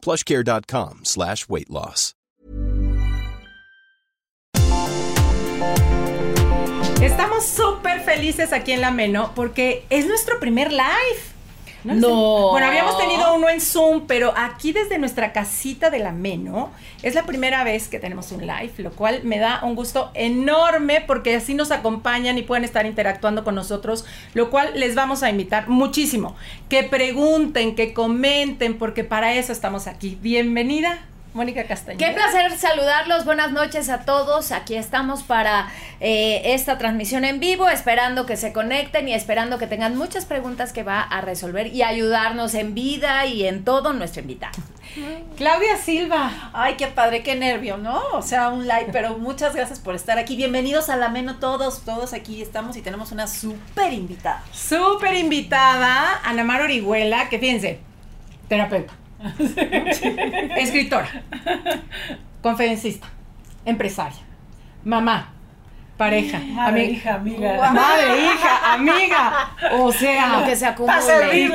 plushcare.com slash weight loss. Estamos súper felices aquí en La Meno porque es nuestro primer live. No. Bueno, habíamos tenido uno en Zoom, pero aquí desde nuestra casita de La Meno es la primera vez que tenemos un live, lo cual me da un gusto enorme porque así nos acompañan y pueden estar interactuando con nosotros, lo cual les vamos a invitar muchísimo. Que pregunten, que comenten, porque para eso estamos aquí. Bienvenida. Mónica Castañeda. Qué placer saludarlos, buenas noches a todos. Aquí estamos para eh, esta transmisión en vivo, esperando que se conecten y esperando que tengan muchas preguntas que va a resolver y ayudarnos en vida y en todo nuestro invitado. Claudia Silva. Ay, qué padre, qué nervio, ¿no? O sea, un like, pero muchas gracias por estar aquí. Bienvenidos a la Meno todos, todos aquí estamos y tenemos una súper invitada. Súper invitada, Ana Mar Orihuela, que fíjense, terapeuta, escritora, conferencista, empresaria, mamá, pareja, Madre, hija, amiga. madre, hija, amiga, o sea, Lo que se acumula.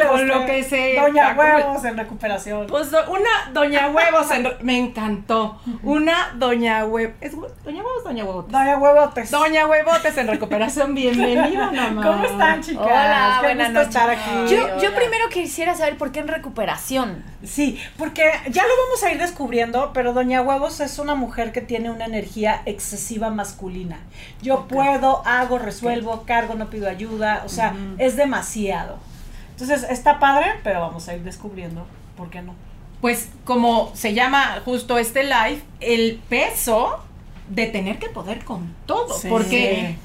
Con lo que se Doña acumula. Huevos en recuperación. Pues do- una doña huevos, en- me encantó, una doña huevos, ¿es hue- doña huevos, doña huevos? Doña Huevotes. Doña Huevotes en recuperación, bienvenida, mamá. ¿Cómo están, chicas? Hola, buenas noches. yo primero quisiera saber por qué en recuperación. Sí, porque ya lo vamos a ir descubriendo, pero Doña Huevos es una mujer que tiene una energía excesiva masculina. Yo puedo, hago, resuelvo, cargo, no pido ayuda, o sea, es demasiado. Entonces, está padre, pero vamos a ir descubriendo por qué no. Pues como se llama justo este live, el peso de tener que poder con todo, Sí. porque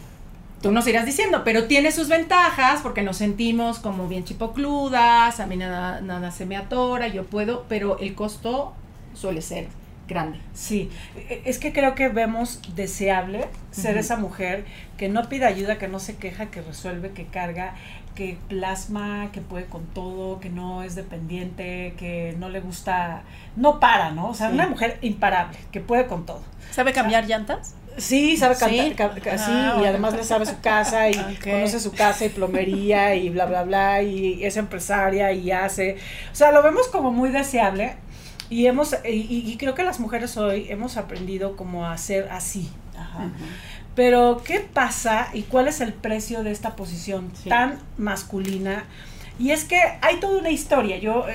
tú nos irás diciendo, pero tiene sus ventajas porque nos sentimos como bien chipocludas, a mí nada, nada se me atora, yo puedo, pero el costo suele ser grande. Sí, e- es que creo que vemos deseable ser esa mujer que no pide ayuda, que no se queja, que resuelve, que carga, que plasma, que puede con todo, que no es dependiente, que no le gusta, no para, ¿no? O sea, Sí. una mujer imparable, que puede con todo. ¿Sabe cambiar llantas? Sí, sabe Sí. cantar, ca- ca- sí, Ah, y además le sabe su casa y conoce su casa y plomería y bla, bla, bla, y es empresaria y hace, o sea, lo vemos como muy deseable y hemos, y, y creo que las mujeres hoy hemos aprendido como a ser así. Ajá. Pero, ¿qué pasa y cuál es el precio de esta posición Sí. tan masculina? Y es que hay toda una historia. Yo eh,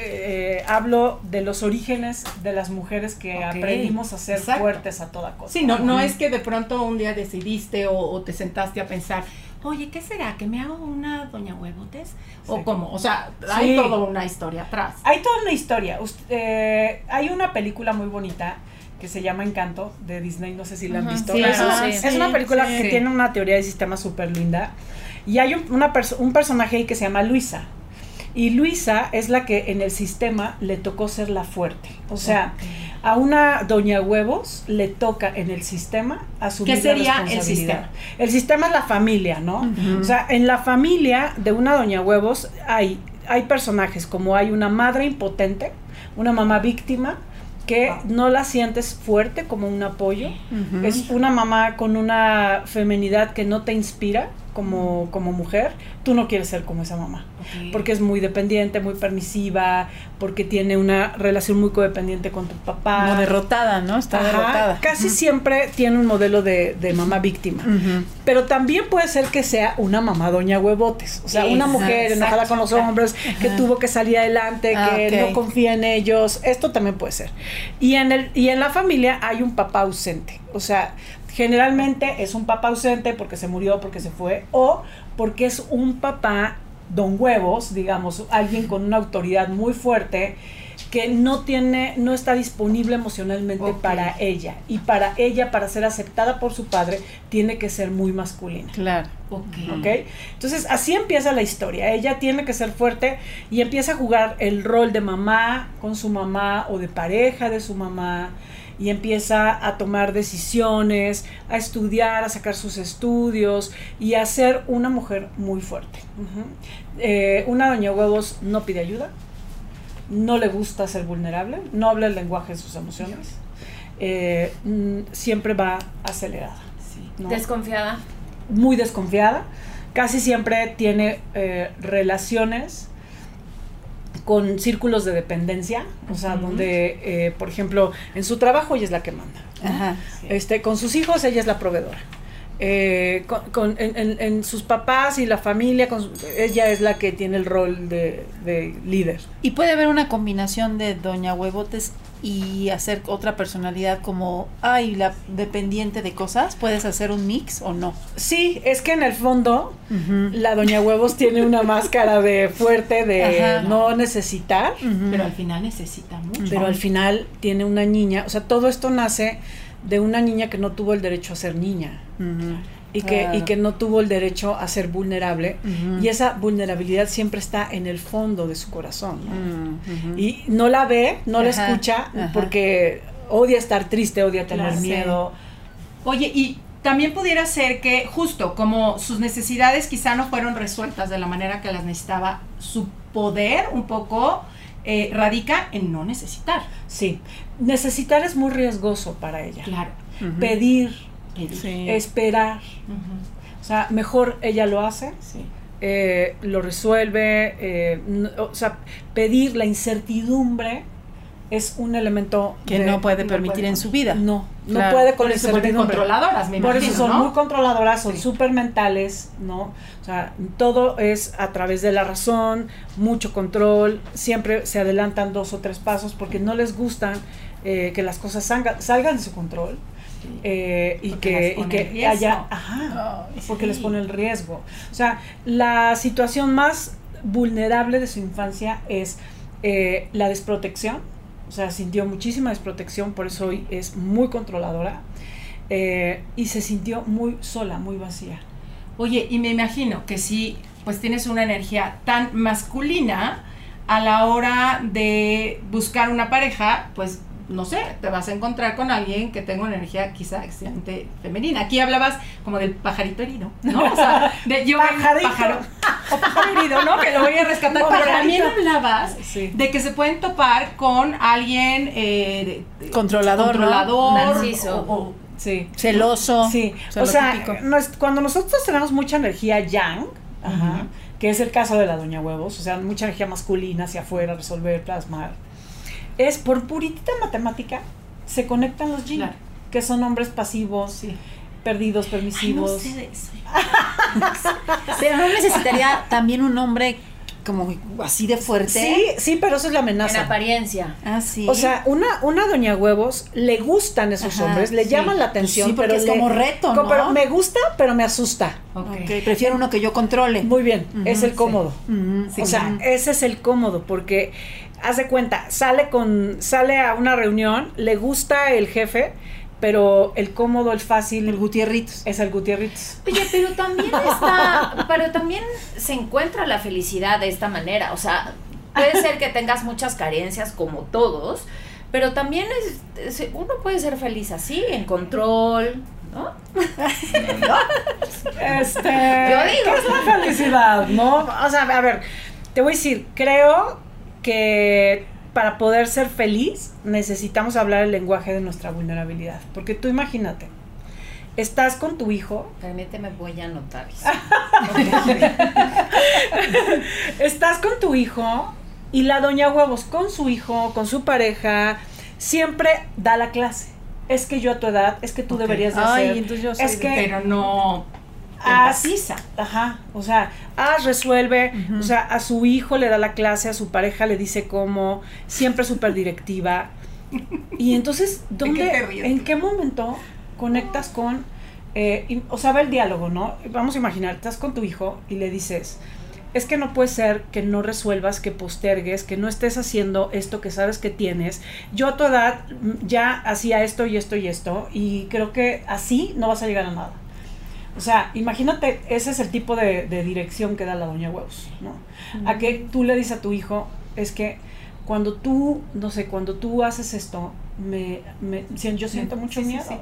eh, hablo de los orígenes de las mujeres que aprendimos a ser Exacto. fuertes a toda cosa. Sí, no, no es que de pronto un día decidiste o, o te sentaste a pensar, oye, ¿qué será? ¿Que me hago una doña huevotes? ¿O Sí. cómo? O sea, hay Sí. toda una historia atrás. Hay toda una historia. Ust- eh, hay una película muy bonita que se llama Encanto de Disney, no sé si la han visto. sí, es, una, sí. es una película Sí. que tiene una teoría de sistema súper linda. Y hay un, una perso- un personaje ahí que se llama Luisa. Y Luisa es la que en el sistema le tocó ser la fuerte. O sea, a una doña huevos le toca en el sistema asumir ¿Qué sería la el sistema? El sistema es la familia, ¿no? O sea, en la familia de una doña huevos hay, hay personajes como hay una madre impotente, una mamá víctima, que no la sientes fuerte como un apoyo. Es una mamá con una femenidad que no te inspira. Como, como mujer, tú no quieres ser como esa mamá. Porque es muy dependiente, muy permisiva, porque tiene una relación muy codependiente con tu papá. Como derrotada, ¿no? Está Ajá, derrotada. Casi siempre tiene un modelo de, de mamá víctima. Pero también puede ser que sea una mamá doña huevotes. O sea, Sí, una mujer enojada con los hombres, que tuvo que salir adelante, Ah, que no confía en ellos. Esto también puede ser. Y en, el, y en la familia hay un papá ausente. O sea, generalmente es un papá ausente porque se murió, porque se fue, o porque es un papá don huevos, digamos, alguien con una autoridad muy fuerte que no tiene, no está disponible emocionalmente para ella. Y para ella, para ser aceptada por su padre, tiene que ser muy masculina. Claro. Ok. ¿Ok? Entonces, así empieza la historia. Ella tiene que ser fuerte y empieza a jugar el rol de mamá con su mamá o de pareja de su mamá y empieza a tomar decisiones, a estudiar, a sacar sus estudios y a ser una mujer muy fuerte. Eh, una doña huevos no pide ayuda, no le gusta ser vulnerable, no habla el lenguaje de sus emociones, eh, mm, siempre va acelerada. ¿no? Desconfiada. muy desconfiada. Casi siempre tiene eh, relaciones con círculos de dependencia, o sea, donde, eh, por ejemplo, en su trabajo ella es la que manda. ¿no? Ajá. Este, con sus hijos ella es la proveedora. Eh, con, con- en, en- en sus papás y la familia, con su- ella es la que tiene el rol de, de líder. Y puede haber una combinación de Doña Huevotes y hacer otra personalidad como, ay, la dependiente de cosas. ¿Puedes hacer un mix o no? Sí, es que en el fondo la doña huevos tiene una máscara de fuerte de Ajá. no necesitar. Pero al final necesita mucho. pero al final tiene una niña, o sea, todo esto nace de una niña que no tuvo el derecho a ser niña y que, Claro. y que no tuvo el derecho a ser vulnerable y esa vulnerabilidad siempre está en el fondo de su corazón ¿no? y no la ve, no la escucha ajá. porque odia estar triste, odia tener Claro. miedo. Oye, y también pudiera ser que justo como sus necesidades quizá no fueron resueltas de la manera que las necesitaba, su poder un poco eh, radica en no necesitar. Sí, necesitar es muy riesgoso para ella. Claro. Pedir, Pedir. Sí. esperar, o sea, mejor ella lo hace Sí. eh, lo resuelve, eh, n- o sea, pedir la incertidumbre es un elemento Que no puede permitir en su vida. No, no Claro. puede con Por eso controladoras, me Por imagino, eso son ¿no? muy controladoras, son Sí. súper mentales, ¿no? O sea, todo es a través de la razón, mucho control, siempre se adelantan dos o tres pasos porque no les gustan eh, que las cosas salga- salgan de su control. eh, y que, y que haya, ajá, Ay, porque les pone el riesgo. O sea, la situación más vulnerable de su infancia es eh, la desprotección. O sea, sintió muchísima desprotección, por eso hoy es muy controladora. eh, y se sintió muy sola, muy vacía. Oye, y me imagino que si pues tienes una energía tan masculina a la hora de buscar una pareja, pues no sé, te vas a encontrar con alguien que tenga una energía quizá excelente femenina. Aquí hablabas como del pajarito herido, ¿no? O sea, de yo Pajarito. pájaro o pájaro herido, ¿no? Que lo voy a rescatar. Pero pajarito. también hablabas Sí. de que se pueden topar con alguien eh, de- de- Controlador, ¿no? controlador Narciso. o- o- Sí. Celoso. Sí, sea, o sea, no cuando nosotros tenemos mucha energía yang, ajá, que es el caso de la doña huevos, o sea, mucha energía masculina hacia afuera, resolver, plasmar, es por puritita matemática, se conectan los yin, Claro. que son hombres pasivos, Sí. perdidos, Ay, no permisivos. sé de eso. Pero no necesitaría también un hombre como así de fuerte. Sí, sí, pero eso es la En amenaza. apariencia. Ah, sí. O sea, una, una doña huevos le gustan esos Ajá, hombres, le sí. llaman la Pues atención, sí, porque pero es le- como reto, ¿no? Pero me gusta, pero me asusta. Ok. Ok, prefiero uno que yo controle. Muy bien, es el cómodo. O sea, ese es el cómodo, porque haz de cuenta, sale con, sale a una reunión, le gusta el jefe, pero el cómodo, el fácil, el Gutierritos. es el Gutiérrez. Oye, pero también está, pero también se encuentra la felicidad de esta manera. O sea, puede ser que tengas muchas carencias como todos, pero también es, es- uno puede ser feliz así, en control, ¿no? Este, Yo digo. ¿qué es la felicidad, no? O sea, a ver, te voy a decir, creo que para poder ser feliz necesitamos hablar el lenguaje de nuestra vulnerabilidad, porque tú imagínate, estás con tu hijo, Permíteme, voy a anotar. estás con tu hijo y la doña huevos con su hijo, con su pareja, siempre da la clase. Es que yo a tu edad, es que tú deberías de Ay, hacer. entonces yo soy es de- que Pero no empatiza. Ajá, o sea, haz, resuelve, o sea, a su hijo le da la clase, a su pareja le dice cómo, siempre súper directiva. Y entonces, ¿dónde, qué en qué momento conectas con, eh, y- o sea, va el diálogo, ¿no? Vamos a imaginar, estás con tu hijo y le dices, es que no puede ser que no resuelvas, que postergues, que no estés haciendo esto que sabes que tienes. Yo a tu edad mm, ya hacía esto y esto y esto, y creo que así no vas a llegar a nada. O sea, imagínate, ese es el tipo de, de dirección que da la doña huevos, ¿no? A que tú le dices a tu hijo, es que cuando tú, no sé, cuando tú haces esto, me, me yo siento mucho sí, miedo. sí.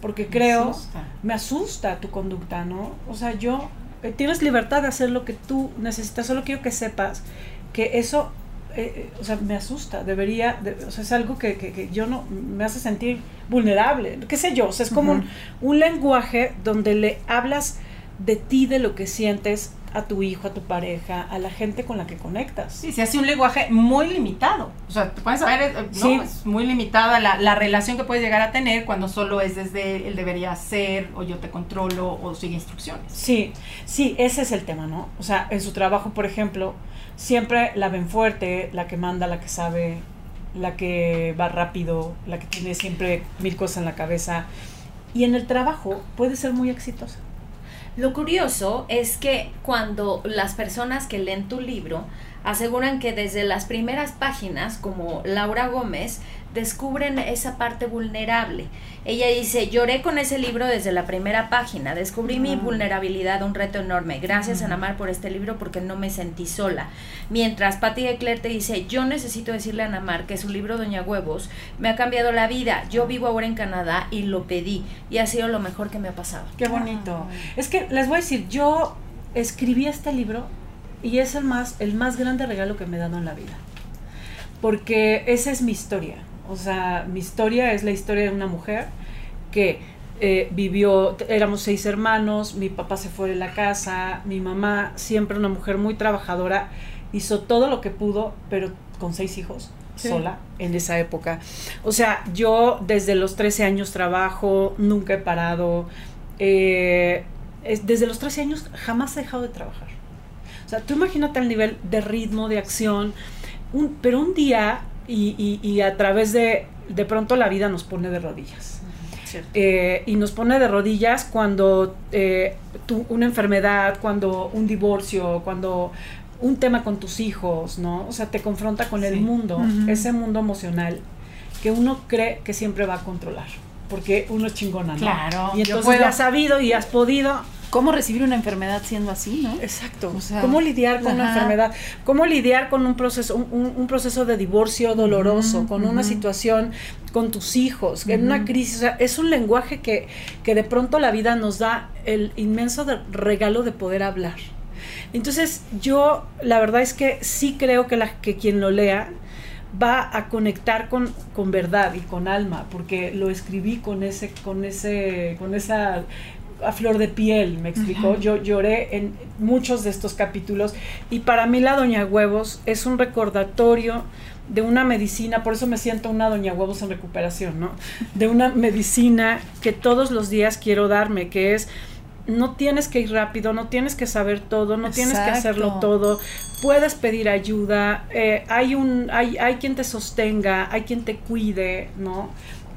Porque creo, asusta. me asusta tu conducta, ¿no? O sea, yo, eh, tienes libertad de hacer lo que tú necesitas, solo quiero que sepas que eso, eh, eh, o sea, me asusta, debería, de- o sea, es algo que, que- que yo no, me hace sentir vulnerable, qué sé yo, o sea, es como un, un lenguaje donde le hablas de ti, de lo que sientes a tu hijo, a tu pareja, a la gente con la que conectas. Sí, se hace un lenguaje muy limitado. O sea, te puedes saber, eh, ¿no? Sí. Es muy limitada la, la relación que puedes llegar a tener cuando solo es desde el debería ser, o yo te controlo, o sigue instrucciones. Sí, sí, ese es el tema, ¿no? O sea, en su trabajo, por ejemplo, siempre la ven fuerte, la que manda, la que sabe, la que va rápido, la que tiene siempre mil cosas en la cabeza. Y en el trabajo puede ser muy exitosa. Lo curioso es que cuando las personas que leen tu libro aseguran que desde las primeras páginas, como Laura Gómez, descubren esa parte vulnerable. Ella dice, lloré con ese libro desde la primera página, descubrí mi vulnerabilidad, un reto enorme. Gracias Ana Mar por este libro porque no me sentí sola. Mientras Patti Eclair te dice, yo necesito decirle a Ana Mar que su libro Doña Huevos me ha cambiado la vida. Yo vivo ahora en Canadá y lo pedí y ha sido lo mejor que me ha pasado. Qué bonito. Es que les voy a decir, yo escribí este libro y es el más, el más grande regalo que me he dado en la vida. Porque esa es mi historia. O sea, mi historia es la historia de una mujer que eh, vivió, éramos seis hermanos, mi papá se fue de la casa, mi mamá, siempre una mujer muy trabajadora, hizo todo lo que pudo, pero con seis hijos, sola, en esa época. O sea, yo desde los 13 años trabajo, nunca he parado. eh, es- desde los 13 años jamás he dejado de trabajar. O sea, tú imagínate el nivel de ritmo, de acción, un- pero un día y, y- y a través de, de pronto la vida nos pone de rodillas. Eh, y nos pone de rodillas cuando eh, tú- una enfermedad, cuando un divorcio, cuando un tema con tus hijos, ¿no? O sea, te confronta con el mundo, ese mundo emocional que uno cree que siempre va a controlar, porque uno es chingona, ¿no? Claro, Y entonces has sabido y has podido ¿Cómo recibir una enfermedad siendo así, no? Exacto. O sea, ¿Cómo lidiar con una enfermedad? ¿Cómo lidiar con un proceso, un, un- un proceso de divorcio doloroso, con una situación con tus hijos, en una crisis? O sea, es un lenguaje que, que de pronto la vida nos da el inmenso de- regalo de poder hablar. Entonces, yo la verdad es que sí creo que, la, que quien lo lea va a conectar con, con verdad y con alma, porque lo escribí con ese, con ese, con esa a flor de piel, me explicó. Yo lloré en muchos de estos capítulos y para mí la Doña Huevos es un recordatorio de una medicina, por eso me siento una Doña Huevos en recuperación, ¿no? De una medicina que todos los días quiero darme, que es no tienes que ir rápido, no tienes que saber todo, no tienes que hacerlo todo, puedes pedir ayuda, eh, hay un, hay, hay quien te sostenga, hay quien te cuide, ¿no?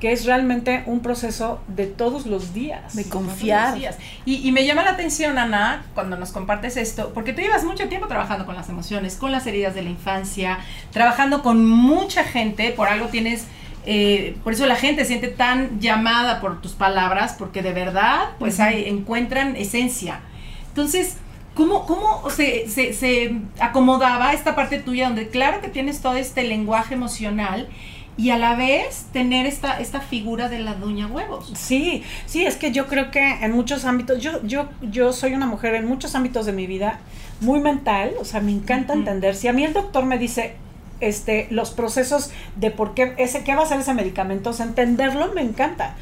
Que es realmente un proceso de todos los días. De confiar. los días. Y, y me llama la atención, Ana, cuando nos compartes esto, porque tú llevas mucho tiempo trabajando con las emociones, con las heridas de la infancia, trabajando con mucha gente, por algo tienes, eh, por eso la gente siente tan llamada por tus palabras, porque de verdad, pues hay, encuentran esencia. Entonces, ¿cómo, cómo se, se, se acomodaba esta parte tuya donde claro que tienes todo este lenguaje emocional y a la vez tener esta, esta figura de la doña huevos? Sí, sí, es que yo creo que en muchos ámbitos, yo, yo, yo soy una mujer en muchos ámbitos de mi vida muy mental, o sea, me encanta entender. Si a mí el doctor me dice este, los procesos de por qué, ese, qué va a ser ese medicamento, o sea, entenderlo me encanta.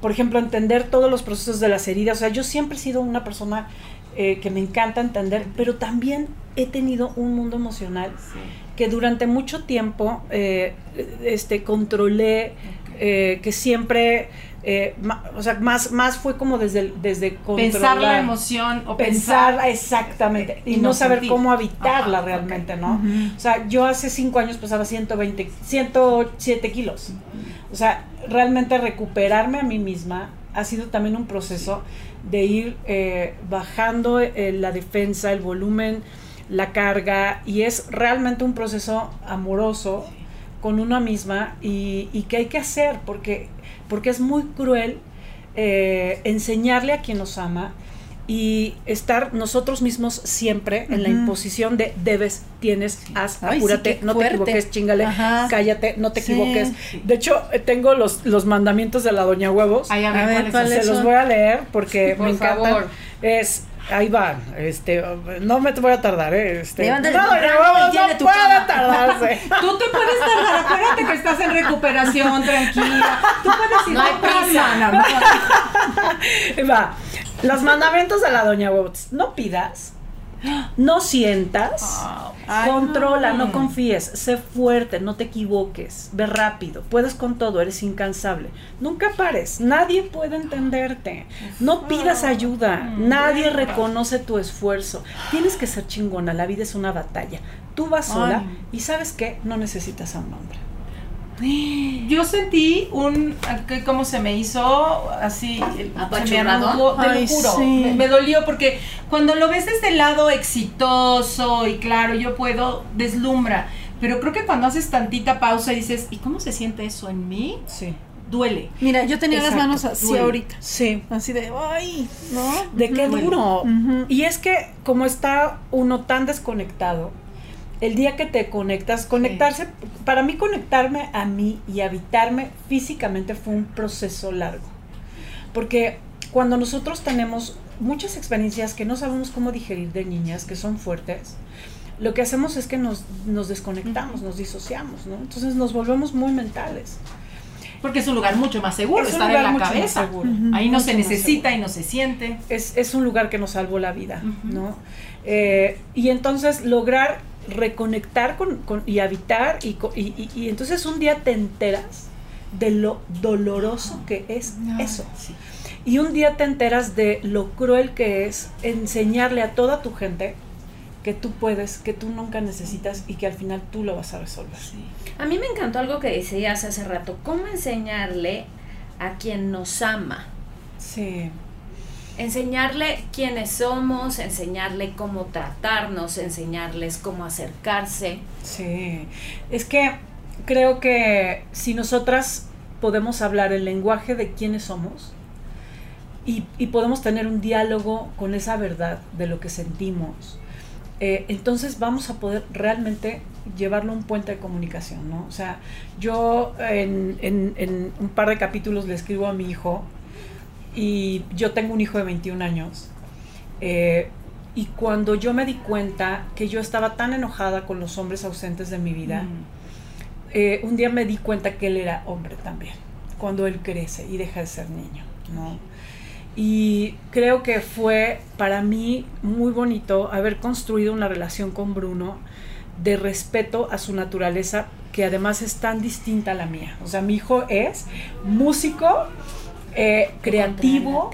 por ejemplo, entender todos los procesos de las heridas. O sea, yo siempre he sido una persona eh, que me encanta entender, pero también he tenido un mundo emocional que durante mucho tiempo eh, este, controlé, eh, que siempre... eh, ma- o sea, más, más fue como desde, desde Pensar la controlar. emoción o pensar pensar, exactamente y, y no, no saber sentir. cómo habitarla Ajá, realmente, ¿no? O sea, yo hace cinco años pesaba 120, 107 kilos. O sea, realmente recuperarme a mí misma ha sido también un proceso de ir eh, bajando eh, la defensa, el volumen, la carga y es realmente un proceso amoroso con una misma y, y que hay que hacer porque, porque es muy cruel eh, enseñarle a quien nos ama y estar nosotros mismos siempre en la imposición de debes, tienes, haz, Ay, apúrate, no te equivoques, chingale, Ajá. cállate, no te Sí. equivoques. De hecho, eh, tengo los, los mandamientos de la Doña Huevos. Ay, a ver, A ver, ¿cuáles ¿cuáles son? Se los voy a leer porque Por me encantan. favor. Es, ahí van, este, no me voy a tardar, eh, este. Levántate no, tiene no tu puede cama. tardarse. Tú te puedes tardar, acuérdate que estás en recuperación, tranquila. Tú puedes ir No hay prisa. ¿no? Va. Los mandamientos de la Doña Huevos. No pidas. No sientas. Ay, controla, no. no. confíes. Sé fuerte, no te equivoques. Ve rápido. Puedes con todo, eres incansable. Nunca pares. Nadie puede entenderte. No pidas ayuda. Nadie reconoce tu esfuerzo. Tienes que ser chingona. La vida es una batalla. Tú vas sola Ay. y sabes qué? No necesitas a un hombre. Yo sentí un, ¿cómo se me hizo? Así, el- se me ¿Apachurrado? arrugó, te Ay, lo juro, sí. me, me dolió porque cuando lo ves desde el lado exitoso y claro, yo puedo, deslumbra, pero creo que cuando haces tantita pausa y dices, ¿y cómo se siente eso en mí? Sí. Duele. Mira, yo tenía Exacto, las manos así duele. ahorita. Sí. Así de, ay, ¿no? De qué duro. Y es que como está uno tan desconectado, el día que te conectas, conectarse, para mí conectarme a mí y habitarme físicamente fue un proceso largo. Porque cuando nosotros tenemos muchas experiencias que no sabemos cómo digerir de niñas, que son fuertes, lo que hacemos es que nos, nos desconectamos, nos disociamos, ¿no? Entonces nos volvemos muy mentales. Porque es un lugar mucho más seguro, Es estar en la cabeza. Ahí no se necesita y no se siente. es, es un lugar que nos salvó la vida. ¿no? Eh, y entonces lograr reconectar con, con- y habitar y, co- y, y- y entonces un día te enteras de lo doloroso que es eso. Y un día te enteras de lo cruel que es enseñarle a toda tu gente que tú puedes, que tú nunca necesitas y que al final tú lo vas a resolver. A mí me encantó algo que decías hace rato, cómo enseñarle a quien nos ama. Sí. Enseñarle quiénes somos, enseñarle cómo tratarnos, enseñarles cómo acercarse. Sí, es que creo que si nosotras podemos hablar el lenguaje de quiénes somos y, podemos tener un diálogo con esa verdad de lo que sentimos, eh, entonces vamos a poder realmente llevarlo a un puente de comunicación, ¿no? O sea, yo en un par de capítulos le escribo a mi hijo y yo tengo un hijo de 21 años. eh, y cuando yo me di cuenta que yo estaba tan enojada con los hombres ausentes de mi vida, eh, un día me di cuenta que él era hombre también, cuando él crece y deja de ser niño, ¿no? Y creo que fue para mí muy bonito haber construido una relación con Bruno de respeto a su naturaleza, que además es tan distinta a la mía. O sea, mi hijo es músico, eh, creativo.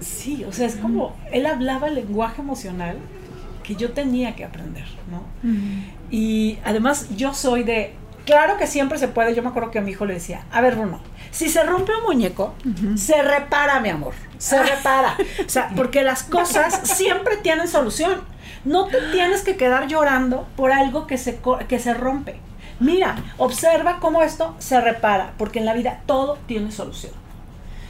Sí, o sea, es como, él hablaba el lenguaje emocional que yo tenía que aprender, ¿no? Y además yo soy de, claro que siempre se puede, yo me acuerdo que a mi hijo le decía, a ver Bruno, si se rompe un muñeco, se repara, mi amor, se repara. O sea, porque las cosas siempre tienen solución. No te tienes que quedar llorando por algo que se, que se rompe. Mira, observa cómo esto se repara, porque en la vida todo tiene solución.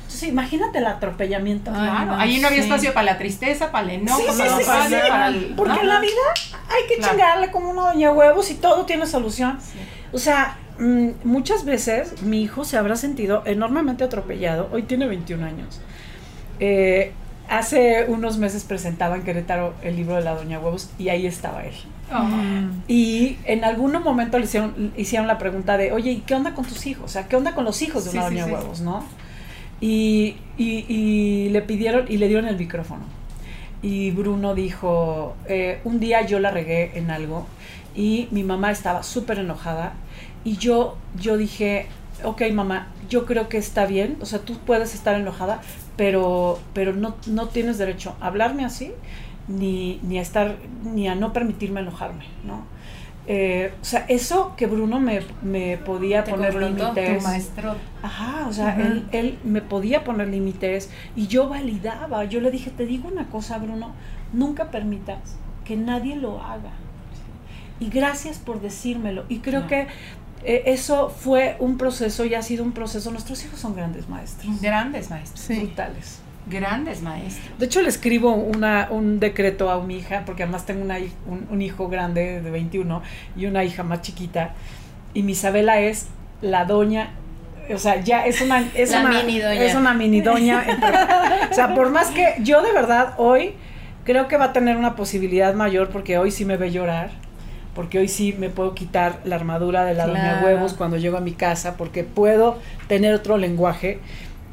Entonces, imagínate el atropellamiento. Ay, Claro, no, ahí no había sí. espacio para la tristeza, para el enojo, Sí, sí, para, sí. para el- Porque en la vida hay que Claro. chingarle como una doña huevos y todo tiene solución. O sea, mm, muchas veces mi hijo se habrá sentido enormemente atropellado. Hoy tiene 21 años. Eh, hace unos meses presentaba en Querétaro el libro de la doña huevos y ahí estaba él. Oh. Y en algún momento le hicieron, hicieron la pregunta de, oye, ¿y qué onda con tus hijos? O sea, ¿qué onda con los hijos de una sí, doña sí. huevos, no? Y, y- y le pidieron y le dieron el micrófono. Y Bruno dijo, eh, un día yo la regué en algo y mi mamá estaba súper enojada y yo, yo dije, ok mamá, yo creo que está bien, o sea, tú puedes estar enojada, pero, pero no, no tienes derecho a hablarme así ni, ni a estar, ni a no permitirme enojarme, ¿no? Eh, o sea, eso que Bruno me, me podía Te poner límites. Maestro. Ajá, o sea, él, él me podía poner límites y yo validaba. Yo le dije, te digo una cosa, Bruno, nunca permitas que nadie lo haga. Y gracias por decírmelo. Y creo que eh, eso fue un proceso y ha sido un proceso. Nuestros hijos son grandes maestros. Grandes maestros. Sí. Brutales. Grandes maestros. De hecho, le escribo una, un decreto a mi hija, porque además tengo una, un, un hijo grande de 21 y una hija más chiquita. Y mi Isabela es la doña, o sea, ya es una, es La una, mini doña. Es una mini doña. o sea, por más que yo de verdad hoy creo que va a tener una posibilidad mayor, porque hoy sí me ve llorar. Porque hoy sí me puedo quitar la armadura de la doña huevos cuando llego a mi casa, porque puedo tener otro lenguaje.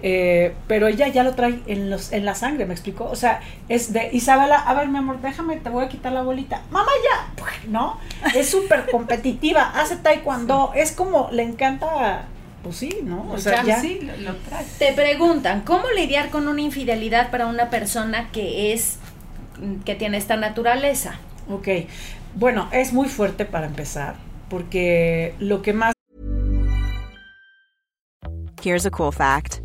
Eh, pero ella ya lo trae en, los, en la sangre, ¿me explicó? O sea, es de Isabela, a ver, mi amor, déjame, te voy a quitar la bolita. Mamá, ya, ¿no? Es súper competitiva, hace taekwondo, es como, le encanta, pues sí, ¿no? O sea, ya. sí, lo, lo trae. Te preguntan, ¿cómo lidiar con una infidelidad para una persona que es que tiene esta naturaleza? Ok, bueno, es muy fuerte para empezar, porque lo que más Here's a cool fact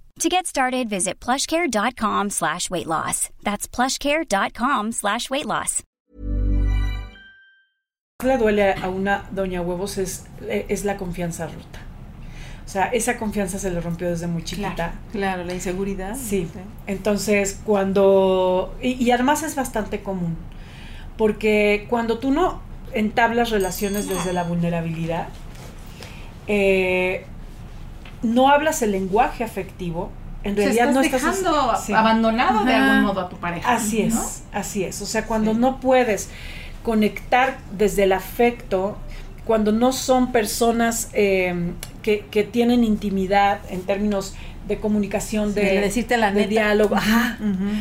To get started, visit plushcare.com slash weight loss. That's plushcare.com slash weight loss. le duele a una doña huevos es, es la confianza rota. O sea, esa confianza se le rompió desde muy chiquita. Claro, la inseguridad. Sí. Entonces, cuando... Y, y además es bastante común, porque cuando tú no entablas relaciones desde la vulnerabilidad, eh, no hablas el lenguaje afectivo, en realidad estás no estás... dejando sí. abandonado de algún modo a tu pareja. Así es, así es. O sea, cuando Sí. no puedes conectar desde el afecto, cuando no son personas eh, que, que tienen intimidad en términos de comunicación, de, De decirte la de diálogo. Ajá.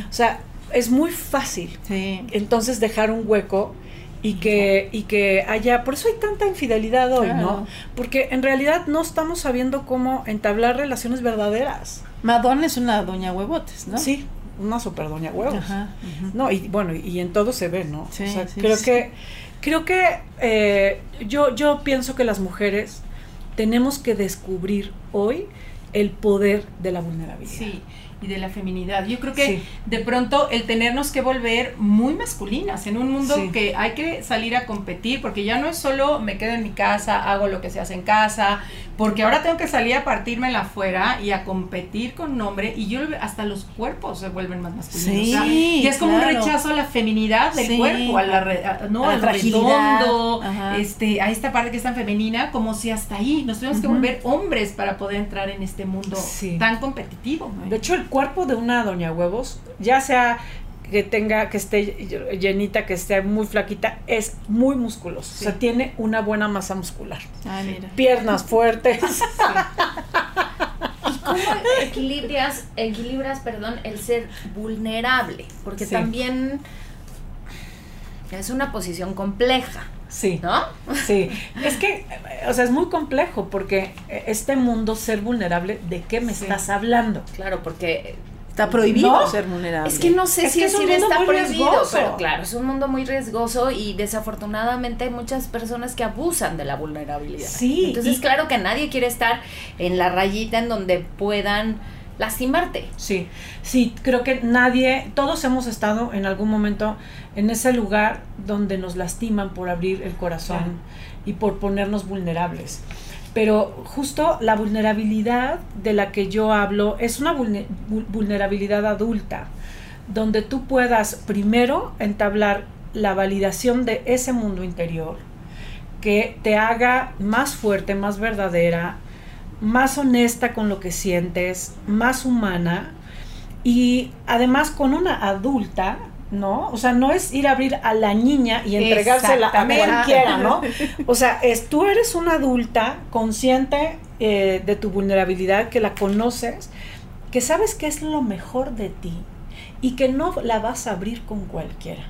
O sea, es muy fácil Sí. entonces dejar un hueco y que, y que haya, por eso hay tanta infidelidad hoy, Claro. ¿no? Porque en realidad no estamos sabiendo cómo entablar relaciones verdaderas. Madonna es una doña huevotes, ¿no? Sí, una super doña huevos. Ajá. ujú. No, y bueno, y en todo se ve, ¿no? Sí, o sea, sí, creo sí. que, creo que eh, yo, yo pienso que las mujeres tenemos que descubrir hoy el poder de la vulnerabilidad. Sí, y de la feminidad. Yo creo que Sí. de pronto el tenernos que volver muy masculinas en un mundo Sí. que hay que salir a competir, porque ya no es solo me quedo en mi casa, hago lo que se hace en casa, porque ahora tengo que salir a partirme la afuera y a competir con un hombre y yo hasta los cuerpos se vuelven más masculinos. Sí, O sea, y es como claro. un rechazo a la feminidad del Sí. cuerpo, a la, re- a- no, A la al redondo, Ajá. este, a esta parte que es tan femenina, como si hasta ahí nos tenemos que volver hombres para poder entrar en este mundo Sí. tan competitivo. De hecho, el cuerpo de una doña huevos, ya sea que tenga, que esté llenita, que esté muy flaquita, es muy musculoso. O sea, tiene una buena masa muscular. Ah, mira. Piernas fuertes. ¿Cómo equilibras, equilibras, perdón, el ser vulnerable? Porque Sí. también es una posición compleja, sí. ¿no? Sí, es que, o sea, es muy complejo porque este mundo ser vulnerable, ¿de qué me Sí. estás hablando? Claro, porque Está prohibido No, ser vulnerable. Es que no sé Es si es un decir mundo está muy prohibido, riesgoso. pero claro, es un mundo muy riesgoso y desafortunadamente hay muchas personas que abusan de la vulnerabilidad. Sí, Entonces, y- claro que nadie quiere estar en la rayita en donde puedan lastimarte. Sí, sí, creo que nadie, todos hemos estado en algún momento en ese lugar donde nos lastiman por abrir el corazón Claro. y por ponernos vulnerables. Pero justo la vulnerabilidad de la que yo hablo es una vulne- vul- vulnerabilidad adulta, donde tú puedas primero entablar la validación de ese mundo interior, que te haga más fuerte, más verdadera, más honesta con lo que sientes, más humana y además con una adulta, ¿no? O sea, no es ir a abrir a la niña y entregársela a cualquiera, ¿no? O sea, es, tú eres una adulta consciente eh, de tu vulnerabilidad, que la conoces, que sabes que es lo mejor de ti y que no la vas a abrir con cualquiera.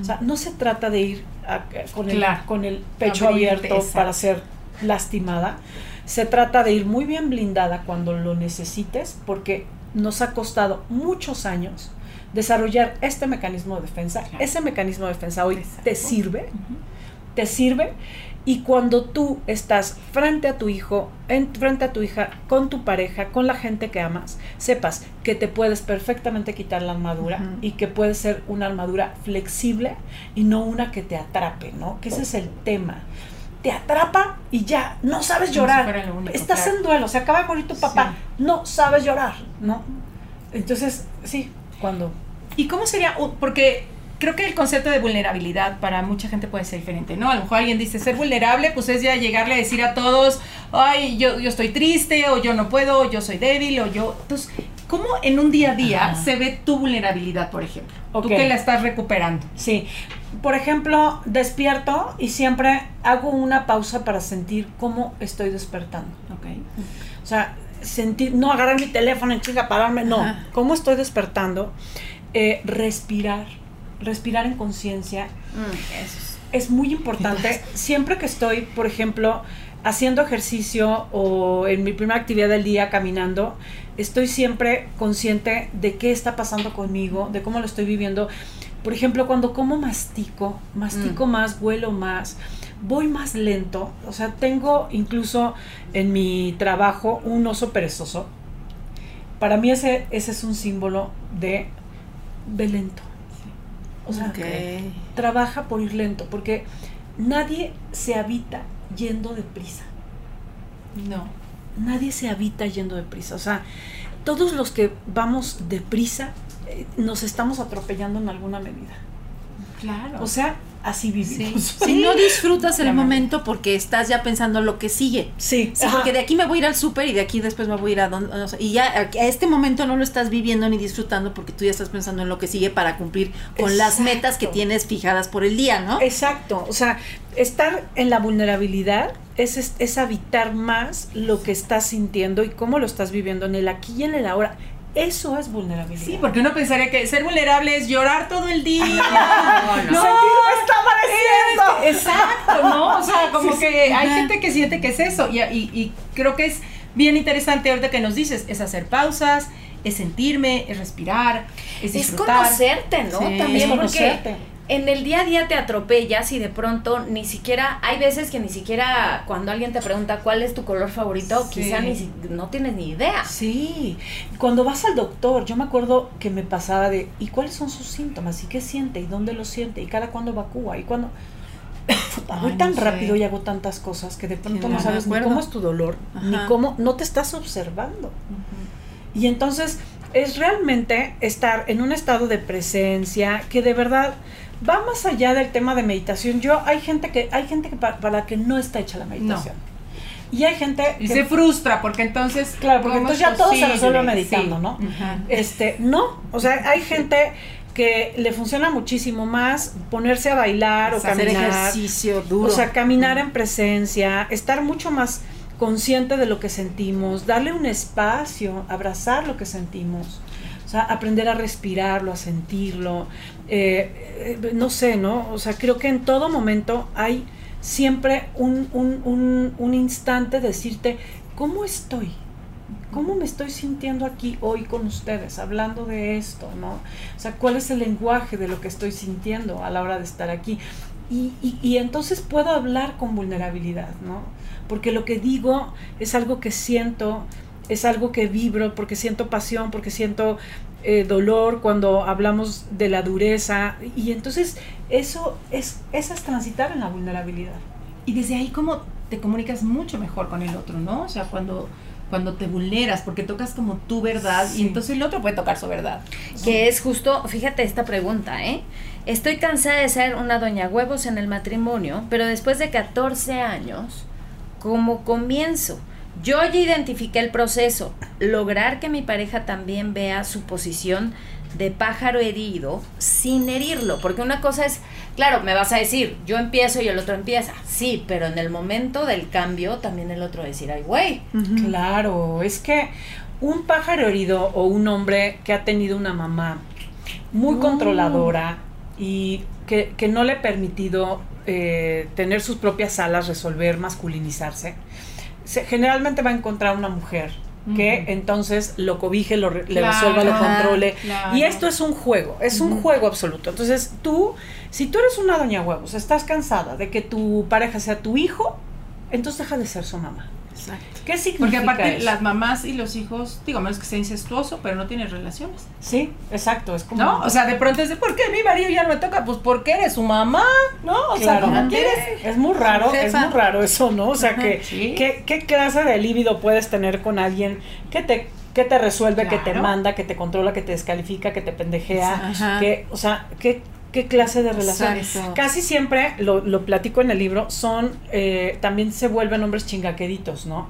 O sea, no se trata de ir a- con, el, Claro. con el pecho Abrirte, abierto exacto. para ser lastimada. Se trata de ir muy bien blindada cuando lo necesites, porque nos ha costado muchos años desarrollar este mecanismo de defensa. Claro. Ese mecanismo de defensa hoy Exacto. te sirve, te sirve. Y cuando tú estás frente a tu hijo, en, frente a tu hija, con tu pareja, con la gente que amas, sepas que te puedes perfectamente quitar la armadura y que puede ser una armadura flexible y no una que te atrape, ¿no? Que ese es el tema. Te atrapa y ya, no sabes si llorar. único, Estás claro. en duelo, se acaba de morir tu papá, no sabes llorar, ¿no? Entonces, sí, cuando ¿Y cómo sería? Porque creo que el concepto de vulnerabilidad para mucha gente puede ser diferente, ¿no? A lo mejor alguien dice ser vulnerable, pues es ya llegarle a decir a todos, ay, yo, yo estoy triste, o yo no puedo, o yo soy débil, o yo. Entonces, ¿cómo en un día a día Ajá. se ve tu vulnerabilidad, por ejemplo? Ok. Tú que la estás recuperando. Sí, por ejemplo, despierto y siempre hago una pausa para sentir cómo estoy despertando. Ok. O sea, sentir, no agarrar mi teléfono en chica, pararme, no. Ajá. ¿Cómo estoy despertando? Eh, respirar, respirar en conciencia. Mm, Es muy importante. Siempre que estoy, por ejemplo, haciendo ejercicio o en mi primera actividad del día caminando, estoy siempre consciente de qué está pasando conmigo, de cómo lo estoy viviendo. Por ejemplo, cuando como mastico, mastico más, huelo más, voy más lento. O sea, tengo incluso en mi trabajo un oso perezoso. Para mí ese, ese es un símbolo de, de lento. O sea, trabaja por ir lento, porque nadie se habita yendo deprisa. No. Nadie se habita yendo deprisa. O sea, todos los que vamos deprisa eh, nos estamos atropellando en alguna medida. Claro. O sea, así vivimos. Si no disfrutas el momento porque estás ya pensando en lo que sigue. Sí, Sí, porque de aquí me voy a ir al súper y de aquí después me voy a ir a donde. y ya a este momento no lo estás viviendo ni disfrutando porque tú ya estás pensando en lo que sigue para cumplir con las metas que tienes fijadas por el día, ¿no? Exacto, o sea, estar en la vulnerabilidad es, es, es habitar más lo que estás sintiendo y cómo lo estás viviendo en el aquí y en el ahora. Eso es vulnerabilidad. Sí, porque uno pensaría que ser vulnerable es llorar todo el día. No, no. Me está amaneciendo. Exacto, ¿no? O sea, como que hay gente que siente que es eso. Y, y- y creo que es bien interesante ahorita que nos dices, es hacer pausas, es sentirme, es respirar, es Es disfrutar. conocerte, ¿no? Sí, También es porque conocerte. En el día a día te atropellas y de pronto ni siquiera, hay veces que ni siquiera cuando alguien te pregunta cuál es tu color favorito, Sí. quizá ni si- no tienes ni idea. Sí, cuando vas al doctor, yo me acuerdo que me pasaba de, ¿y cuáles son sus síntomas? ¿Y qué siente? ¿Y dónde lo siente? ¿Y cada cuándo evacúa? ¿Y cuándo? Voy tan no sé. rápido y hago tantas cosas que de pronto no sabes ni cómo es tu dolor, ni cómo, no te estás observando. Y entonces es realmente estar en un estado de presencia que de verdad va más allá del tema de meditación. Yo hay gente que hay gente que pa- para, la que no está hecha la meditación. Y hay gente Y que se frustra porque entonces... Claro, porque ¿cómo entonces es ya todo se resuelve meditando, Sí. ¿no? Este, no, o sea, hay gente que le funciona muchísimo más ponerse a bailar o hacer caminar. ejercicio duro. O sea, caminar en presencia, estar mucho más consciente de lo que sentimos, darle un espacio, abrazar lo que sentimos. O sea, aprender a respirarlo, a sentirlo. eh, eh, no sé, ¿no? O sea, creo que en todo momento hay siempre un, un, un, un instante de decirte, ¿cómo estoy? ¿Cómo me estoy sintiendo aquí hoy con ustedes, hablando de esto, ¿no? O sea, ¿cuál es el lenguaje de lo que estoy sintiendo a la hora de estar aquí? Y, y, y entonces puedo hablar con vulnerabilidad, ¿no? Porque lo que digo es algo que siento, es algo que vibro, porque siento pasión, porque siento eh, dolor cuando hablamos de la dureza. Y entonces eso es, eso es transitar en la vulnerabilidad. Y desde ahí como te comunicas mucho mejor con el otro, ¿no? O sea, cuando cuando te vulneras, porque tocas como tu verdad Sí. y entonces el otro puede tocar su verdad. Que es justo, fíjate esta pregunta, ¿eh? Estoy cansada de ser una doña huevos en el matrimonio, pero después de 14 años, ¿cómo comienzo? Yo ya identifiqué el proceso, lograr que mi pareja también vea su posición de pájaro herido sin herirlo, porque una cosa es, claro, me vas a decir, yo empiezo y el otro empieza, sí, pero en el momento del cambio también el otro va a decir, ay, güey, Claro, es que un pájaro herido o un hombre que ha tenido una mamá muy controladora y que, que no le ha permitido eh, tener sus propias alas, resolver, masculinizarse, se- generalmente va a encontrar una mujer que entonces lo cobije, lo, re- le resuelva, lo controle. claro. Y esto es un juego, es un juego absoluto. Entonces tú, si tú eres una doña huevos, estás cansada de que tu pareja sea tu hijo, entonces deja de ser su mamá. Exacto. ¿Qué Porque significa aparte eso? las mamás y los hijos, digo, a menos que sea incestuoso, pero no tienen relaciones. Sí, exacto, es como... ¿No? O sea, de pronto es de, ¿por qué mi marido ya no me toca? Pues porque eres su mamá, ¿no? O sea, Claro. como quieres. Es muy raro, es muy raro eso, ¿no? O sea, que, sí. ¿qué, qué clase de líbido puedes tener con alguien que te, que te resuelve, que te manda, que te controla, que te descalifica, que te pendejea? Ajá. Que, o sea, ¿qué, qué clase de relación? Exacto. Casi siempre, lo, lo platico en el libro, son, eh, también se vuelven hombres chingaqueditos, ¿no?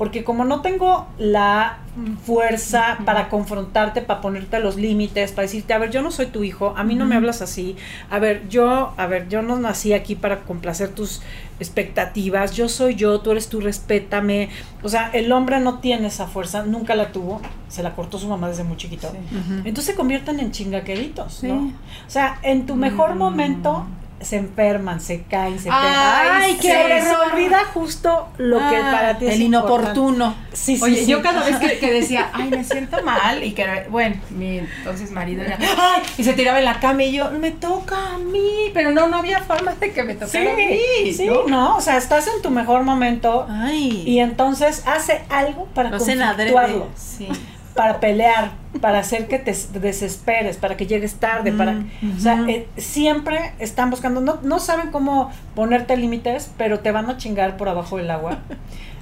Porque como no tengo la fuerza para confrontarte, para ponerte los límites, para decirte, a ver, yo no soy tu hijo, a mí no me hablas así, a ver, yo, a ver, yo no nací aquí para complacer tus expectativas, yo soy yo, tú eres tú, respétame. O sea, el hombre no tiene esa fuerza, nunca la tuvo, se la cortó su mamá desde muy chiquito. Entonces se convierten en chingaqueritos, ¿no? O sea, en tu mejor momento se enferman, se caen, se pegan. Ay, qué se les olvida justo lo que Ah, para ti es el importante. inoportuno. Sí, sí, Oye, sí. yo cada vez que, que decía, ay, me siento mal, y que, bueno, mi entonces marido era, ay, y se tiraba en la cama y yo, me toca a mí, pero no, no había forma de que me Sí, tocara a mí. sí, ¿no? ¿no? O sea, estás en tu mejor momento Ay. y entonces hace algo para adrede. conflictuarlo, Sí. para pelear, para hacer que te desesperes, para que llegues tarde, para, o sea, eh, siempre están buscando, no, no saben cómo ponerte límites, pero te van a chingar por abajo del agua.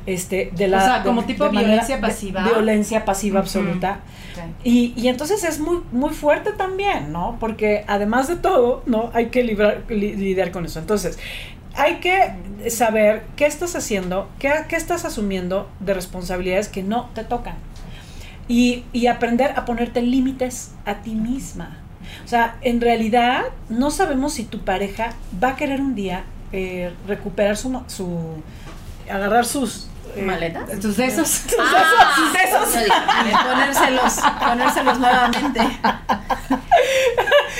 Este, de la, O sea, como de- tipo de manera- violencia de- pasiva. violencia pasiva absoluta. Y, y entonces es muy, muy fuerte también, ¿no? Porque además de todo, ¿no? Hay que librar- li- lidiar con eso. Entonces, hay que saber qué estás haciendo, qué, qué estás asumiendo de responsabilidades que no te tocan. Y, y aprender a ponerte límites a ti misma. O sea, en realidad no sabemos si tu pareja va a querer un día eh, recuperar su, su... agarrar sus... eh, ¿Maletas? Tus besos. Ah, sus besos. Y ponérselos, ponérselos nuevamente.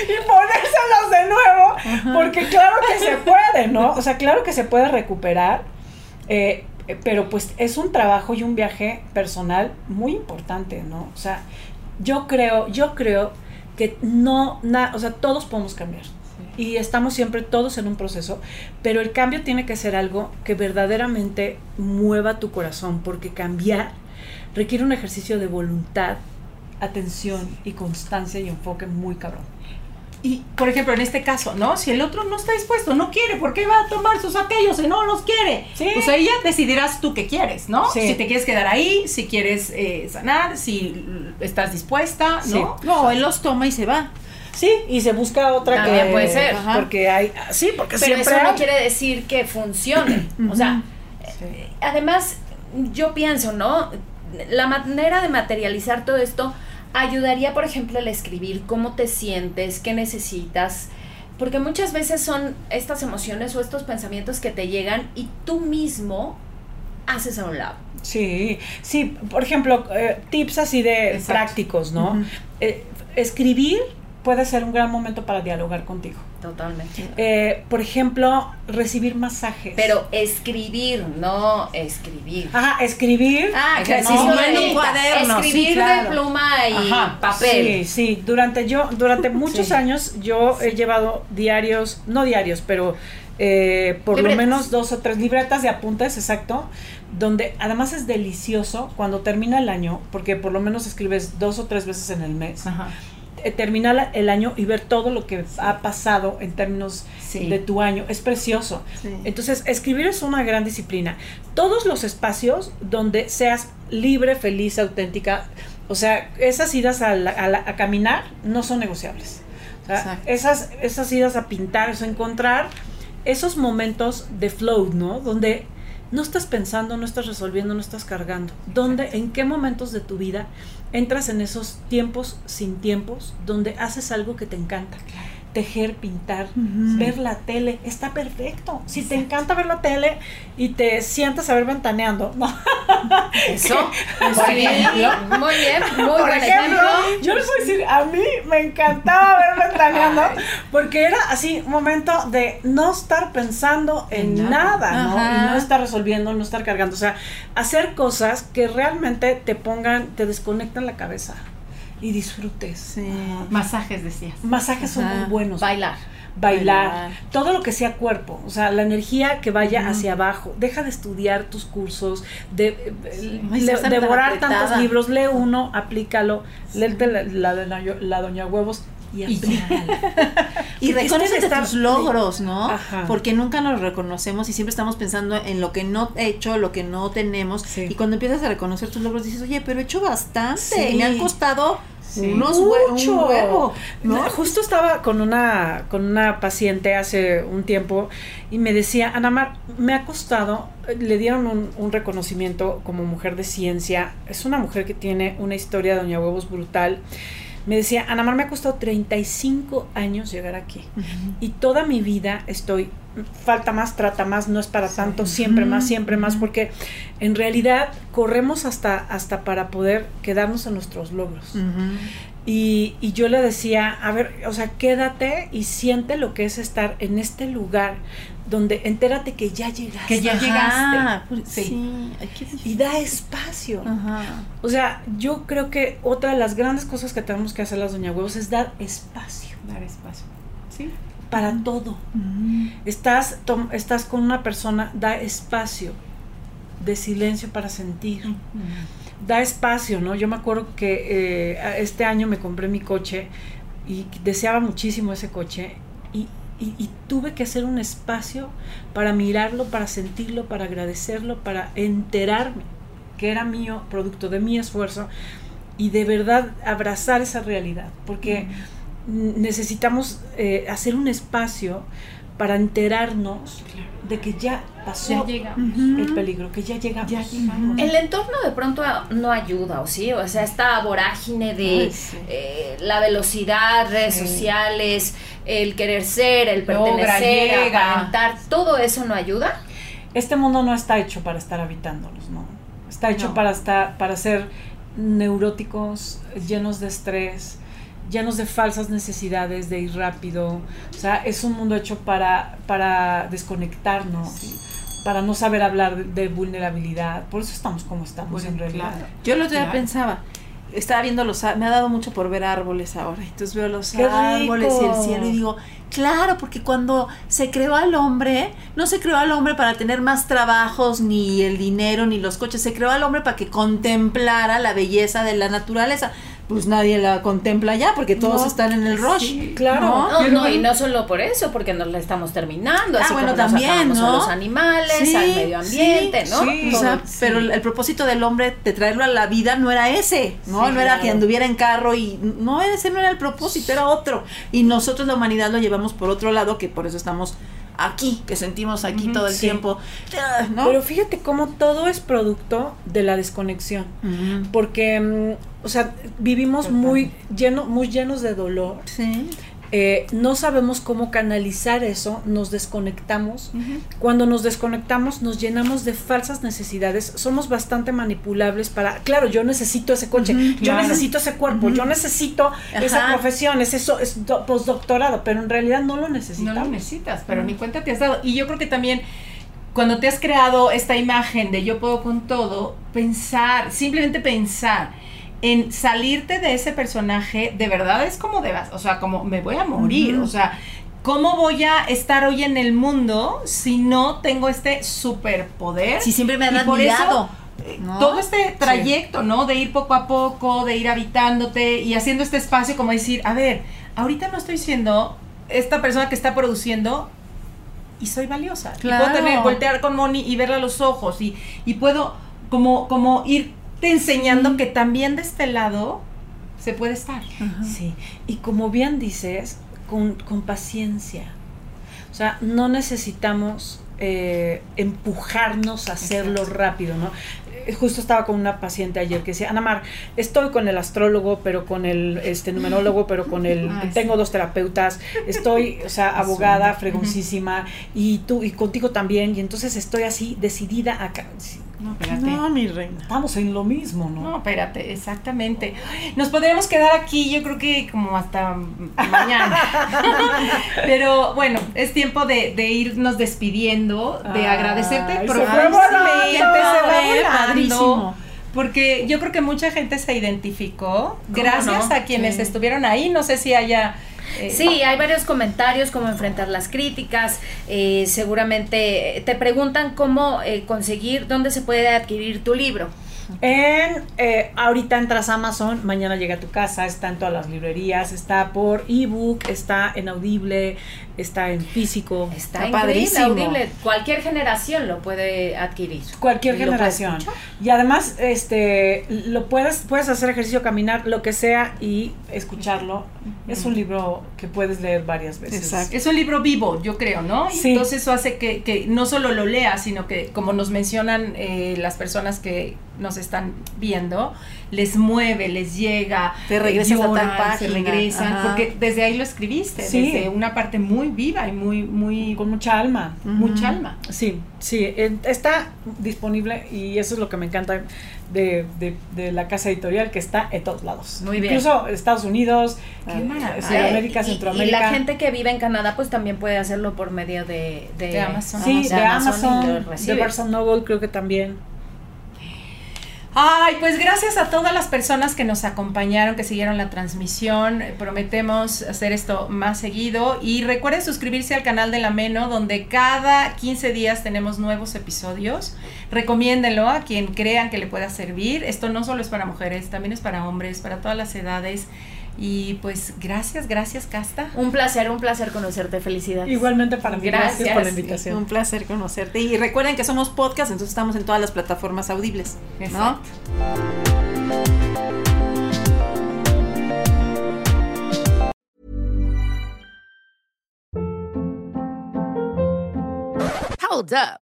y ponérselos de nuevo, porque claro que se puede, ¿no? O sea, claro que se puede recuperar, eh, pero pues es un trabajo y un viaje personal muy importante, ¿no? O sea, yo creo, yo creo que no, na- o sea, todos podemos cambiar. Y estamos siempre todos en un proceso, pero el cambio tiene que ser algo que verdaderamente mueva tu corazón, porque cambiar requiere un ejercicio de voluntad, atención y constancia y enfoque muy cabrón. Y, por ejemplo, en este caso, ¿no? Si el otro no está dispuesto, no quiere, ¿por qué va a tomar sus aquellos si no los quiere? Sí. Pues ahí ya decidirás tú qué quieres, ¿no? Sí. Si te quieres quedar ahí, si quieres eh, sanar, si estás dispuesta, Sí. ¿no? No, él los toma y se va. Sí, y se busca otra También que puede ser. Ajá. Porque hay, sí, porque Pero siempre eso no hay. quiere decir que funcione. O sea, eh, además, yo pienso, ¿no? La manera de materializar todo esto ayudaría, por ejemplo, el escribir cómo te sientes, qué necesitas. Porque muchas veces son estas emociones o estos pensamientos que te llegan y tú mismo haces a un lado. Sí, sí, por ejemplo, eh, tips así de Exacto. prácticos, ¿no? Eh, escribir puede ser un gran momento para dialogar contigo. Totalmente. Eh, por ejemplo, recibir masajes. Pero escribir, no escribir. Ajá, escribir. Ah, no, de no, un cuaderno, sí, Escribir claro. de pluma y Ajá, papel. Sí, sí. Durante yo, durante muchos Sí. años yo he llevado diarios, no diarios, pero eh, por Libretas. lo menos dos o tres libretas de apuntes, exacto, donde además es delicioso cuando termina el año, porque por lo menos escribes dos o tres veces en el mes. Ajá. Eh, terminar el año y ver todo lo que ha pasado en términos Sí. de tu año es precioso. Sí. Entonces, escribir es una gran disciplina. Todos los espacios donde seas libre, feliz, auténtica, o sea, esas idas a, la- a la- a caminar no son negociables. O sea, Exacto. esas, esas idas a pintar, es encontrar esos momentos de flow, ¿no? Donde no estás pensando, no estás resolviendo, no estás cargando. ¿Dónde, en qué momentos de tu vida entras en esos tiempos sin tiempos donde haces algo que te encanta? Tejer, pintar, ver la tele, está perfecto. Si te encanta ver la tele y te sientas a ver ventaneando, ¿no? Eso. Por Muy bien, muy bien, muy Por buen ejemplo, ejemplo. yo les voy a decir, a mí me encantaba ver ventaneando porque era así un momento de no estar pensando en En nada, nada. ¿no? Ajá. Y no estar resolviendo, no estar cargando, o sea, hacer cosas que realmente te pongan, te desconectan la cabeza y disfrutes. Sí. Masajes decías. Masajes son Ajá. muy buenos. Bailar. Bailar, Bailar. todo lo que sea cuerpo, o sea, la energía que vaya hacia abajo. Deja de estudiar tus cursos, de eh, le- devorar tantos libros, lee uno, aplícalo, léete la, la, de la- la Doña Huevos y Y. Y reconocete están- tus logros, ¿no? Ajá. Porque nunca nos reconocemos y siempre estamos pensando en lo que no he hecho, lo que no tenemos. Sí. Y cuando empiezas a reconocer tus logros dices, oye, pero he hecho bastante. Sí. Y me han costado Sí. unos Mucho. un huevo, ¿no? Justo estaba con una, con una paciente hace un tiempo y me decía, Ana Mar, me ha costado, le dieron un, un reconocimiento como mujer de ciencia, es una mujer que tiene una historia de Doña Huevos brutal. Me decía, Ana Mar, me ha costado 35 años llegar aquí. Y toda mi vida estoy, falta más, trata más, no es para tanto, siempre más, siempre más, porque en realidad corremos hasta, hasta para poder quedarnos en nuestros logros. Y, y yo le decía, a ver, o sea, quédate y siente lo que es estar en este lugar donde entérate que ya llegaste. Que ya Ajá, llegaste. pues, Sí. Y da espacio. Ajá. O sea, yo creo que otra de las grandes cosas que tenemos que hacer las doña huevos es dar espacio Dar espacio. Sí. para todo. Estás, tom- estás con una persona, da espacio de silencio para sentir. Da espacio, ¿no? Yo me acuerdo que eh, este año me compré mi coche y deseaba muchísimo ese coche y, y- y tuve que hacer un espacio para mirarlo, para sentirlo, para agradecerlo, para enterarme que era mío, producto de mi esfuerzo y de verdad abrazar esa realidad, porque necesitamos eh, hacer un espacio para enterarnos de que ya pasó Ya llegamos. el peligro, que ya llegamos. Ya llegamos. El entorno de pronto no ayuda, ¿o sí? O sea, esta vorágine de Ay, sí. eh, la velocidad, redes Sí. sociales, el querer ser, el pertenecer, aparentar, ¿todo eso no ayuda? Este mundo no está hecho para estar habitándolos, ¿no? Está hecho No. para estar, para ser neuróticos, llenos de estrés, llenos de falsas necesidades de ir rápido. O sea, es un mundo hecho para, para desconectarnos, para no saber hablar de, de vulnerabilidad. Por eso estamos como estamos Bueno, en realidad. claro. Yo el otro día Claro. pensaba, estaba viendo los, me ha dado mucho por ver árboles ahora, entonces veo los ¡Qué árboles y el cielo y digo, claro, porque cuando se creó al hombre, no se creó al hombre para tener más trabajos, ni el dinero, ni los coches, se creó al hombre para que contemplara la belleza de la naturaleza. Pues nadie la contempla ya, porque todos No, están en el rush. sí, claro. ¿no? No, no, y no solo por eso, porque nos la estamos terminando, Ah, así bueno, como nos también, acabamos ¿no? a los animales, Sí, al medio ambiente, sí, ¿no? sí. O sea, pero el, el propósito del hombre de traerlo a la vida no era ese, ¿no? Sí, no era que anduviera en carro y no ese no era el propósito, era otro. Y nosotros la humanidad lo llevamos por otro lado, que por eso estamos aquí, que sentimos aquí todo el sí. tiempo, ¿no? Pero fíjate cómo todo es producto de la desconexión. Porque, mm, o sea, vivimos muy, lleno, muy llenos de dolor. Sí. Eh, no sabemos cómo canalizar eso, nos desconectamos. Cuando nos desconectamos nos llenamos de falsas necesidades, somos bastante manipulables para, claro, yo necesito ese coche, yo claro. necesito ese cuerpo, yo necesito esa profesión, ese so- es do- postdoctorado, pero en realidad no lo No necesitamos. lo necesitas, pero ni cuenta te has dado. Y yo creo que también cuando te has creado esta imagen de yo puedo con todo, pensar, simplemente pensar en salirte de ese personaje, de verdad es como de, o sea, como me voy a morir, o sea, ¿cómo voy a estar hoy en el mundo si no tengo este superpoder? Si siempre me han Y admirado. eh, ¿no? Todo este trayecto, ¿no? De ir poco a poco, de ir habitándote y haciendo este espacio como decir, a ver, ahorita no estoy siendo esta persona que está produciendo y soy valiosa. Y Claro. puedo tener, voltear con Moni y verla a los ojos y, y puedo como, como irte enseñando que también de este lado se puede estar. Sí, y como bien dices, con, con paciencia. O sea, no necesitamos eh, empujarnos a hacerlo rápido, ¿no? Eh, Justo estaba con una paciente ayer que decía, Ana Mar, estoy con el astrólogo, pero con el este numerólogo, pero con el Ay, tengo dos terapeutas, estoy, o sea, abogada, fregoncísima, y tú y contigo también, y entonces estoy así decidida a No, espérate. No, mi reina. Estamos en lo mismo, ¿no? No, espérate, exactamente. Nos podríamos quedar aquí, yo creo que como hasta mañana. Pero bueno, es tiempo de, de irnos despidiendo, de Ay, agradecerte volando, padrísimo. Porque yo creo que mucha gente se identificó, gracias no? a quienes Sí. estuvieron ahí. No sé si haya. Eh, Sí, hay varios comentarios, cómo enfrentar las críticas, eh, seguramente te preguntan cómo eh, conseguir, dónde se puede adquirir tu libro. En, eh, ahorita entras a Amazon, mañana llega a tu casa, está en todas las librerías, está por ebook, está en audible, está en físico. Está, Está increíble, padrísimo. audible, cualquier generación lo puede adquirir. Cualquier ¿Y lo puedes generación. Y además, este, lo puedes, puedes hacer ejercicio, caminar, lo que sea y escucharlo. Es un libro que puedes leer varias veces. Exacto. Es un libro vivo, yo creo, ¿no? Y Sí. Entonces eso hace que, que no solo lo leas, sino que como nos mencionan eh, las personas que nos están viendo, les mueve, les llega, Te regresas a tal lloran, se página, regresan, ajá. porque desde ahí lo escribiste, Sí. desde una parte muy viva y muy, muy, Con mucha alma. mucha alma. Sí, sí, eh, está disponible y eso es lo que me encanta de, de- de la casa editorial, que está en todos lados. Muy bien. Incluso Estados Unidos, Qué eh. Sudamérica, y- Centroamérica. Y la gente que vive en Canadá, pues también puede hacerlo por medio de, de, De Amazon. Sí, de de Amazon, y lo de. Barnes Noble creo que también. Ay, pues gracias a todas las personas que nos acompañaron, que siguieron la transmisión. Prometemos hacer esto más seguido. Y recuerden suscribirse al canal de La Meno, donde cada 15 días tenemos nuevos episodios. Recomiéndenlo a quien crean que le pueda servir. Esto no solo es para mujeres, también es para hombres, para todas las edades. Y pues gracias, gracias, Casta. Un placer, un placer conocerte, felicidades. Igualmente para mí, gracias, Gracias. por la invitación. Un placer conocerte. Y recuerden que somos podcast, entonces estamos en todas las plataformas audibles. ¿no? Hold up.